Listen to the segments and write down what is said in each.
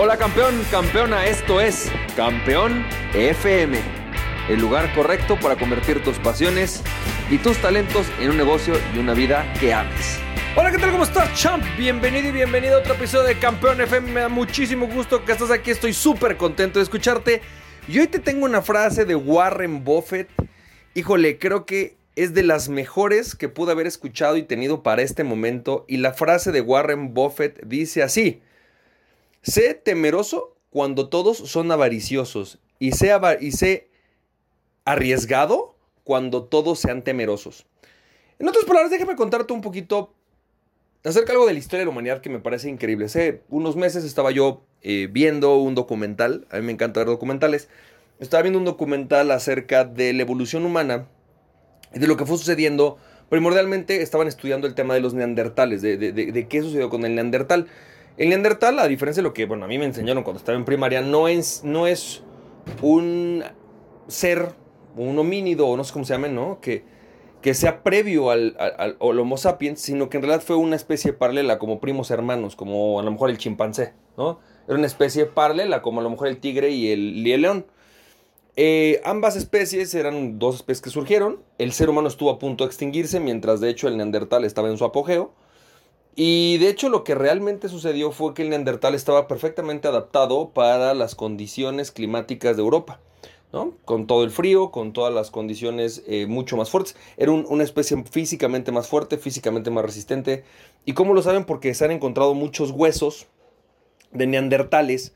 Hola campeón, campeona, esto es Campeón FM, el lugar correcto para convertir tus pasiones y tus talentos en un negocio y una vida que ames. Hola, ¿qué tal? ¿Cómo estás, champ? Bienvenido y bienvenido a otro episodio de Campeón FM. Me da muchísimo gusto que estás aquí, estoy súper contento de escucharte. Y hoy te tengo una frase de Warren Buffett. Híjole, creo que es de las mejores que pude haber escuchado y tenido para este momento. Y la frase de Warren Buffett dice así. Sé temeroso cuando todos son avariciosos y sé, arriesgado cuando todos sean temerosos. En otras palabras, déjame contarte un poquito acerca algo de la historia de la humanidad que me parece increíble. Hace unos meses estaba yo eh, viendo un documental, a mí me encanta ver documentales, estaba viendo un documental acerca de la evolución humana y de lo que fue sucediendo. Primordialmente estaban estudiando el tema de los neandertales, de, de qué sucedió con el neandertal. El neandertal, a diferencia de lo que, bueno, a mí me enseñaron cuando estaba en primaria, no es, no es un ser, un homínido, o no sé cómo se llame, ¿no? Que, que sea previo al, Homo sapiens, sino que en realidad fue una especie paralela, como primos hermanos, como a lo mejor el chimpancé, ¿no? Era una especie paralela, como a lo mejor el tigre y el, león. Eh, ambas especies eran dos especies que surgieron. El ser humano estuvo a punto de extinguirse, mientras de hecho el neandertal estaba en su apogeo. Y de hecho lo que realmente sucedió fue que el neandertal estaba perfectamente adaptado para las condiciones climáticas de Europa. ¿no? Con todo el frío, con todas las condiciones eh, mucho más fuertes. Era una especie físicamente más fuerte, físicamente más resistente. ¿Y cómo lo saben? Porque se han encontrado muchos huesos de neandertales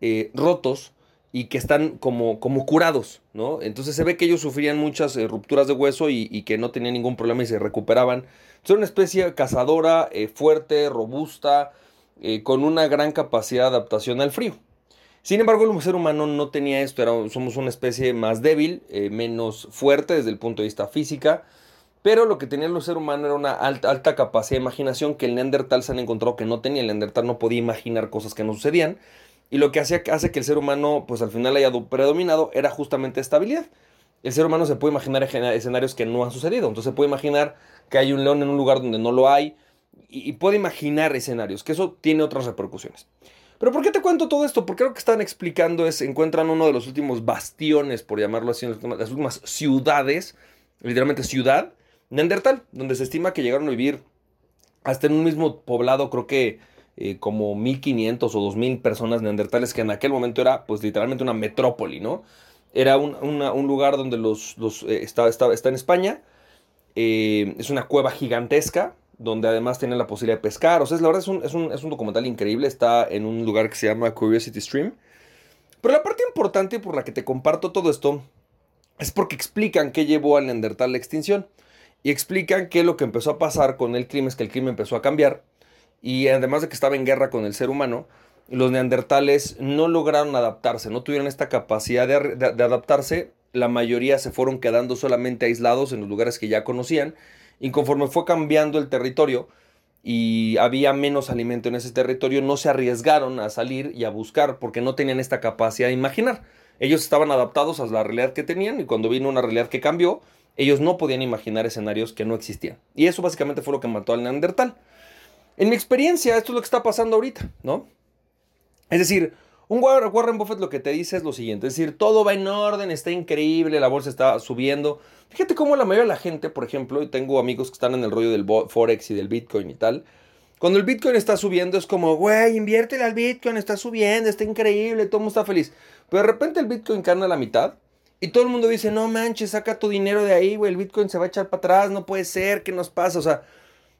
eh, rotos y que están como, como curados, ¿no? Entonces se ve que ellos sufrían muchas eh, rupturas de hueso y, que no tenían ningún problema y se recuperaban. Son una especie cazadora, eh, fuerte, robusta, eh, con una gran capacidad de adaptación al frío. Sin embargo, el ser humano no tenía esto, era, somos una especie más débil, menos fuerte desde el punto de vista física, pero lo que tenía el ser humano era una alta, alta capacidad de imaginación que el Neandertal se han encontrado que no tenía. El Neandertal no podía imaginar cosas que no sucedían. Y lo que hace, hace que el ser humano, pues al final haya predominado, era justamente estabilidad. El ser humano se puede imaginar escenarios que no han sucedido. Entonces se puede imaginar que hay un león en un lugar donde no lo hay. Y, puede imaginar escenarios, que eso tiene otras repercusiones. Pero ¿por qué te cuento todo esto? Porque lo que están explicando es, encuentran uno de los últimos bastiones, por llamarlo así, las últimas ciudades, literalmente ciudad, Neandertal, donde se estima que llegaron a vivir hasta en un mismo poblado, creo que eh, como 1500 o 2000 personas neandertales, que en aquel momento era pues literalmente una metrópoli, ¿no? Era un, lugar donde los, los eh, está, está, en España, eh, es una cueva gigantesca, donde además tienen la posibilidad de pescar, o sea, la verdad es un, es un, es un documental increíble, está en un lugar que se llama Curiosity Stream. Pero la parte importante por la que te comparto todo esto es porque explican qué llevó al Neandertal a la extinción. Y explican que lo que empezó a pasar con el crimen es que el crimen empezó a cambiar y además de que estaba en guerra con el ser humano, los neandertales no lograron adaptarse, no tuvieron esta capacidad de, adaptarse, la mayoría se fueron quedando solamente aislados en los lugares que ya conocían, y conforme fue cambiando el territorio y había menos alimento en ese territorio, no se arriesgaron a salir y a buscar porque no tenían esta capacidad de imaginar. Ellos estaban adaptados a la realidad que tenían y cuando vino una realidad que cambió, ellos no podían imaginar escenarios que no existían. Y eso básicamente fue lo que mató al neandertal. En mi experiencia, esto es lo que está pasando ahorita, ¿no? Es decir, un Warren Buffett lo que te dice es lo siguiente, es decir, todo va en orden, está increíble, la bolsa está subiendo. Fíjate cómo la mayoría de la gente, por ejemplo, y tengo amigos que están en el rollo del Forex y del Bitcoin y tal, cuando el Bitcoin está subiendo es como, güey, inviértele al Bitcoin, está subiendo, está increíble, todo el mundo está feliz. Pero de repente el Bitcoin cae a la mitad y todo el mundo dice, no manches, saca tu dinero de ahí, güey, el Bitcoin se va a echar para atrás, no puede ser, ¿qué nos pasa? O sea,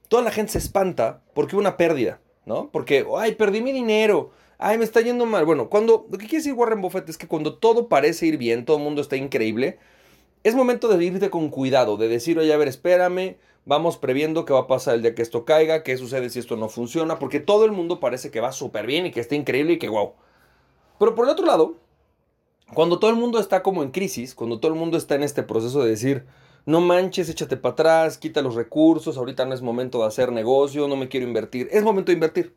toda la gente se espanta porque una pérdida, ¿no? Porque, ay, perdí mi dinero, ay, me está yendo mal. Bueno, cuando, lo que quiere decir Warren Buffett es que cuando todo parece ir bien, todo el mundo está increíble, es momento de irte con cuidado, de decir, oye, a ver, espérame, vamos previendo qué va a pasar el día que esto caiga, qué sucede si esto no funciona, porque todo el mundo parece que va súper bien y que está increíble y que wow. Pero por el otro lado, cuando todo el mundo está como en crisis, cuando todo el mundo está en este proceso de decir, no manches, échate para atrás, quita los recursos, ahorita no es momento de hacer negocio, no me quiero invertir. Es momento de invertir.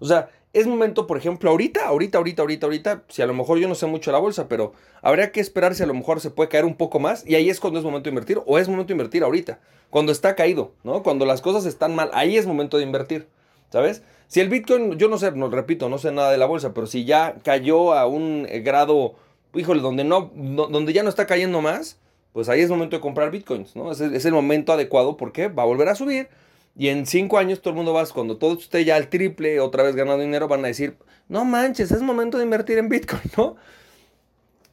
O sea, es momento, por ejemplo, ahorita, ahorita, ahorita, ahorita, ahorita, si a lo mejor yo no sé mucho la bolsa, pero habría que esperar si a lo mejor se puede caer un poco más y ahí es cuando es momento de invertir o es momento de invertir ahorita, cuando está caído, ¿no? Cuando las cosas están mal, ahí es momento de invertir. ¿sabes? Si el Bitcoin, yo no sé, no repito, no sé nada de la bolsa, pero si ya cayó a un eh, grado, híjole, donde, no, donde ya no está cayendo más, pues ahí es momento de comprar Bitcoins, ¿no? Es, el momento adecuado porque va a volver a subir. Y en cinco años todo el mundo va, cuando todo esté ya al triple, otra vez ganando dinero, van a decir, no manches, es momento de invertir en Bitcoin, ¿no?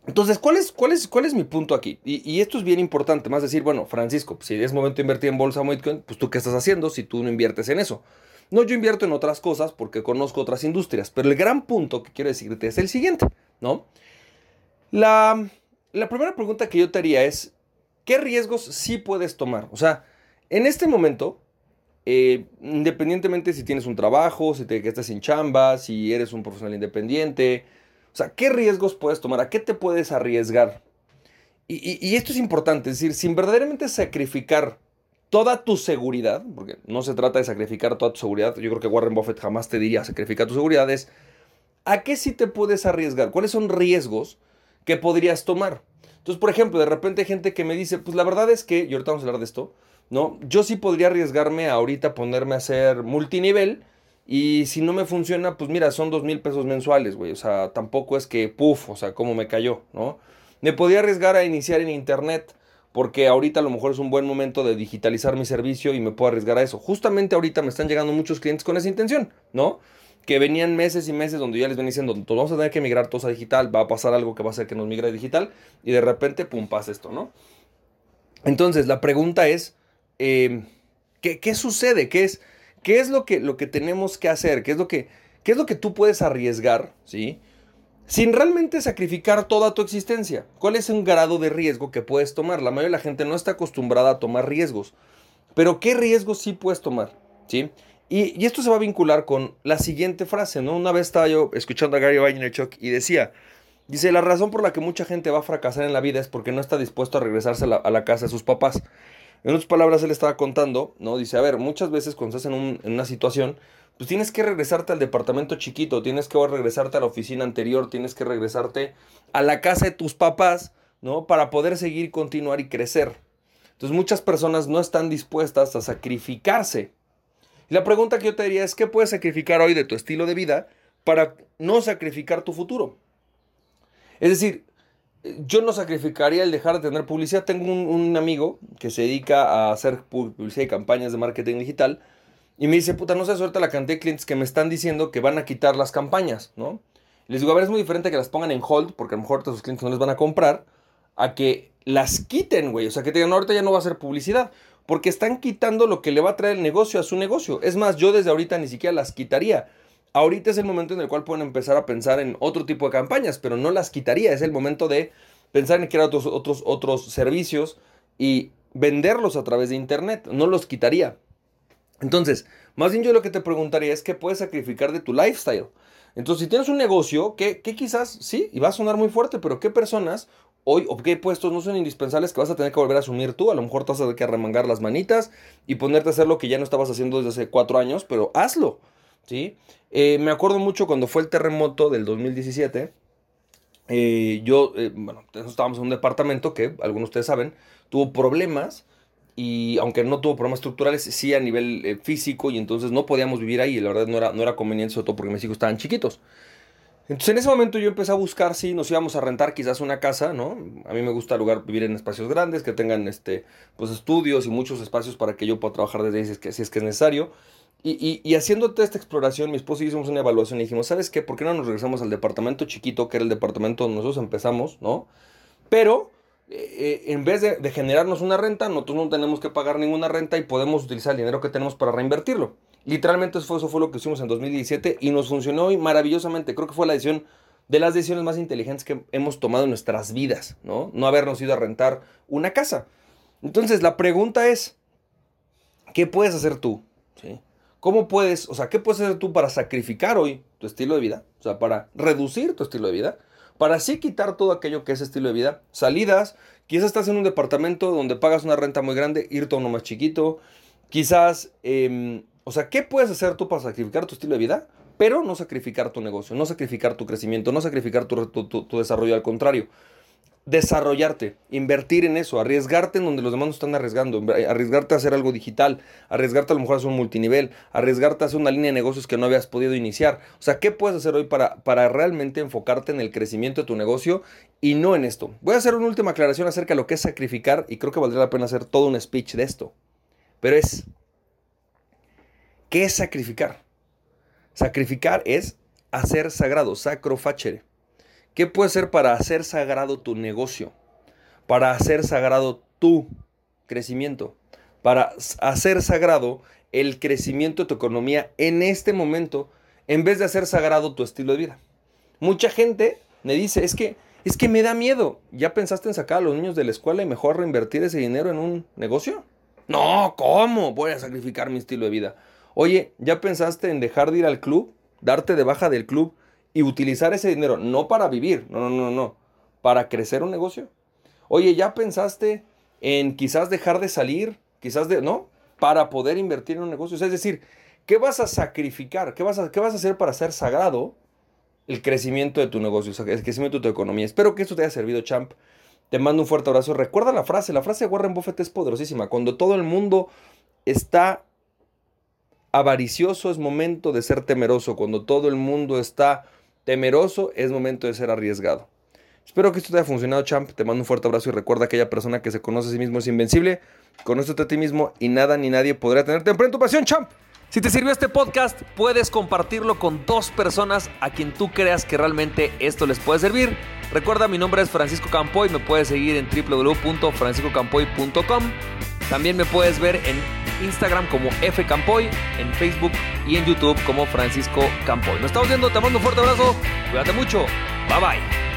Entonces, ¿cuál es, cuál es, cuál es mi punto aquí? Y, esto es bien importante, más decir, bueno, Francisco, si es momento de invertir en bolsa o Bitcoin, pues tú qué estás haciendo si tú no inviertes en eso. No, yo invierto en otras cosas porque conozco otras industrias, pero el gran punto que quiero decirte es el siguiente, ¿no? La, la primera pregunta que yo te haría es, ¿qué riesgos sí puedes tomar? O sea, en este momento, eh, independientemente si tienes un trabajo, si te estás sin chamba, si eres un profesional independiente, o sea, ¿qué riesgos puedes tomar? ¿A qué te puedes arriesgar? Y, esto es importante, es decir, sin verdaderamente sacrificar toda tu seguridad, porque no se trata de sacrificar toda tu seguridad, yo creo que Warren Buffett jamás te diría sacrificar tu seguridad, es ¿a qué sí te puedes arriesgar? ¿Cuáles son riesgos que podrías tomar? Entonces, por ejemplo, de repente hay gente que me dice, pues la verdad es que, y ahorita vamos a hablar de esto, ¿no? Yo sí podría arriesgarme ahorita a ponerme a hacer multinivel, y si no me funciona, pues mira, son dos mil pesos mensuales, güey. O sea, tampoco es que, puff, o sea, cómo me cayó, ¿no? Me podía arriesgar a iniciar en internet, porque ahorita a lo mejor es un buen momento de digitalizar mi servicio y me puedo arriesgar a eso. Justamente ahorita me están llegando muchos clientes con esa intención, ¿no? Que venían meses y meses donde ya les ven diciendo, vamos a tener que migrar todos a digital, va a pasar algo que va a hacer que nos migre digital, y de repente, pum, pasa esto, ¿no? Entonces, la pregunta es, eh, ¿qué, ¿qué sucede? ¿Qué es? ¿Qué es lo que, lo que tenemos que hacer? ¿Qué es lo que, qué es lo que tú puedes arriesgar? ¿Sí? Sin realmente sacrificar toda tu existencia. ¿Cuál es un grado de riesgo que puedes tomar? La mayoría de la gente no está acostumbrada a tomar riesgos. Pero ¿qué riesgos sí puedes tomar? ¿Sí? Y, esto se va a vincular con la siguiente frase, ¿no? Una vez estaba yo escuchando a Gary Vaynerchuk y decía, dice, la razón por la que mucha gente va a fracasar en la vida es porque no está dispuesto a regresarse a la, casa de sus papás. En otras palabras, él estaba contando, ¿no? Dice, a ver, muchas veces cuando estás en, una situación, pues tienes que regresarte al departamento chiquito, tienes que regresarte a la oficina anterior, tienes que regresarte a la casa de tus papás, ¿no? Para poder seguir, continuar y crecer. Entonces muchas personas no están dispuestas a sacrificarse. La pregunta que yo te diría es, ¿qué puedes sacrificar hoy de tu estilo de vida para no sacrificar tu futuro? Es decir, yo no sacrificaría el dejar de tener publicidad. Tengo un, amigo que se dedica a hacer publicidad y campañas de marketing digital. Y me dice, puta, no sé suelta la cantidad de clientes que me están diciendo que van a quitar las campañas, ¿no? les digo, a ver, es muy diferente que las pongan en hold, porque a lo mejor sus clientes no les van a comprar, a que las quiten, güey. O sea, que te digan, no, ahorita ya no va a ser publicidad. Porque están quitando lo que le va a traer el negocio a su negocio. Es más, yo desde ahorita ni siquiera las quitaría. Ahorita es el momento en el cual pueden empezar a pensar en otro tipo de campañas, pero no las quitaría. Es el momento de pensar en crear otros, otros, otros servicios y venderlos a través de Internet. No los quitaría. Entonces, más bien yo lo que te preguntaría es qué puedes sacrificar de tu lifestyle. Entonces, si tienes un negocio, que, quizás, sí, y va a sonar muy fuerte, pero qué personas hoy o qué puestos no son indispensables que vas a tener que volver a asumir tú. A lo mejor te vas a tener que arremangar las manitas y ponerte a hacer lo que ya no estabas haciendo desde hace cuatro años, pero hazlo. ¿sí? Eh, me acuerdo mucho cuando fue el terremoto del 2017. Eh, yo, eh, bueno, estábamos en un departamento que, algunos de ustedes saben, tuvo problemas y aunque no tuvo problemas estructurales, sí a nivel físico y entonces no podíamos vivir ahí la verdad no era, no era conveniente, sobre todo porque mis hijos estaban chiquitos. Entonces en ese momento yo empecé a buscar si nos íbamos a rentar quizás una casa, ¿no? A mí me gusta lugar vivir en espacios grandes, que tengan este, pues estudios y muchos espacios para que yo pueda trabajar desde ahí si es que, es, necesario. Y, y, haciendo esta exploración, mi esposo y yo hicimos una evaluación y dijimos, ¿sabes qué? ¿Por qué no nos regresamos al departamento chiquito, que era el departamento donde nosotros empezamos, ¿no? Pero eh, eh, en vez de, generarnos una renta, nosotros no tenemos que pagar ninguna renta y podemos utilizar el dinero que tenemos para reinvertirlo. Literalmente eso fue, eso lo que hicimos en 2017 y nos funcionó maravillosamente. Creo que fue la decisión de las decisiones más inteligentes que hemos tomado en nuestras vidas, ¿no? No habernos ido a rentar una casa. Entonces la pregunta es, ¿qué puedes hacer tú? ¿Cómo puedes, o sea, qué puedes hacer tú para sacrificar hoy tu estilo de vida? O sea, para reducir tu estilo de vida, para así quitar todo aquello que es estilo de vida. Salidas, quizás estás en un departamento donde pagas una renta muy grande, irte a uno más chiquito. Quizás, em, o sea, ¿qué puedes hacer tú para sacrificar tu estilo de vida? Pero no sacrificar tu negocio, no sacrificar tu crecimiento, no sacrificar tu, desarrollo, al contrario. desarrollarte, invertir en eso, arriesgarte en donde los demás no están arriesgando, arriesgarte a hacer algo digital, arriesgarte a lo mejor a hacer un multinivel, arriesgarte a hacer una línea de negocios que no habías podido iniciar. O sea, ¿qué puedes hacer hoy para, para realmente enfocarte en el crecimiento de tu negocio y no en esto? Voy a hacer una última aclaración acerca de lo que es sacrificar y creo que valdría la pena hacer todo un speech de esto. Pero es, ¿qué es sacrificar? Sacrificar es hacer sagrado, sacro facere. ¿Qué puede ser para hacer sagrado tu negocio? Para hacer sagrado tu crecimiento. Para hacer sagrado el crecimiento de tu economía en este momento, en vez de hacer sagrado tu estilo de vida. Mucha gente me dice, es que, es que me da miedo. ¿Ya pensaste en sacar a los niños de la escuela y mejor reinvertir ese dinero en un negocio? No, ¿cómo? Voy a sacrificar mi estilo de vida. Oye, ¿ya pensaste en dejar de ir al club? Darte de baja del club y utilizar ese dinero no para vivir, no, no, no, no, para crecer un negocio. Oye, ¿ya pensaste en quizás dejar de salir? Quizás de, ¿no? Para poder invertir en un negocio. es decir, ¿qué vas a sacrificar? ¿Qué vas a, qué vas a hacer para ser sagrado el crecimiento de tu negocio, el crecimiento de tu economía? Espero que esto te haya servido, champ. Te mando un fuerte abrazo. Recuerda la frase, la frase de Warren Buffett es poderosísima. Cuando todo el mundo está avaricioso es momento de ser temeroso. Cuando todo el mundo está temeroso, es momento de ser arriesgado. Espero que esto te haya funcionado, champ. Te mando un fuerte abrazo y recuerda que aquella persona que se conoce a sí mismo es invencible. Conócete a ti mismo y nada ni nadie podrá tenerte en tu pasión, champ. Si te sirvió este podcast, puedes compartirlo con dos personas a quien tú creas que realmente esto les puede servir. Recuerda, mi nombre es Francisco Campoy, me puedes seguir en www.franciscocampoy.com. También me puedes ver en Instagram como F Campoy, en Facebook y en YouTube como Francisco Campoy. Nos estamos viendo, te mando un fuerte abrazo, cuídate mucho, bye bye.